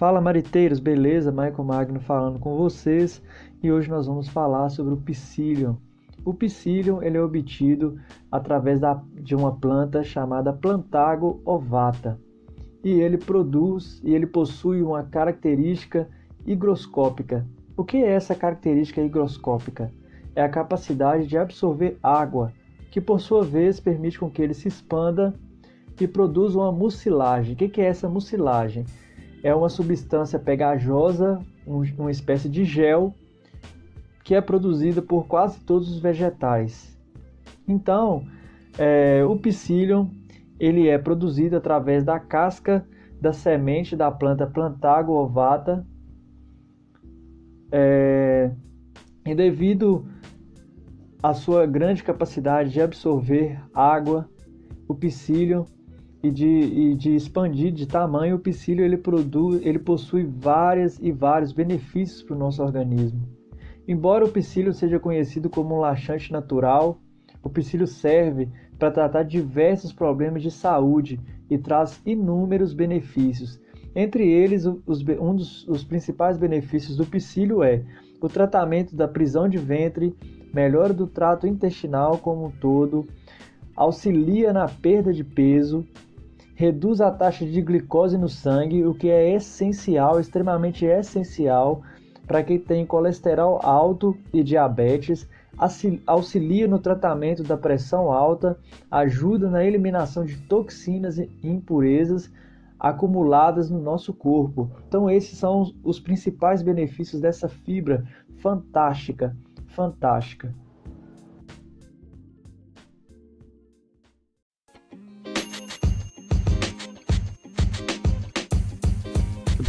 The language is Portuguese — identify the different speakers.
Speaker 1: Fala mariteiros, beleza? Michael Magno falando com vocês e hoje nós vamos falar sobre o psyllium. O psyllium ele é obtido através da, de uma planta chamada Plantago ovata e ele produz e ele possui uma característica higroscópica. O que é essa característica higroscópica? É a capacidade de absorver água, que por sua vez permite com que ele se expanda e produza uma mucilagem. O que é essa mucilagem? É uma substância pegajosa, um, uma espécie de gel, que é produzida por quase todos os vegetais. Então, é, o psyllium ele é produzido através da casca da semente da planta Plantago ovata, é, e devido à sua grande capacidade de absorver água, o psyllium e de, e de expandir de tamanho, o psyllium ele, produz, ele possui várias e vários benefícios para o nosso organismo. Embora o psyllium seja conhecido como um laxante natural, o psyllium serve para tratar diversos problemas de saúde e traz inúmeros benefícios. Entre eles, os, um dos os principais benefícios do psyllium é o tratamento da prisão de ventre, melhora do trato intestinal como um todo, auxilia na perda de peso, reduz a taxa de glicose no sangue, o que é essencial, extremamente essencial para quem tem colesterol alto e diabetes, auxilia no tratamento da pressão alta, ajuda na eliminação de toxinas e impurezas acumuladas no nosso corpo. Então esses são os principais benefícios dessa fibra fantástica, fantástica.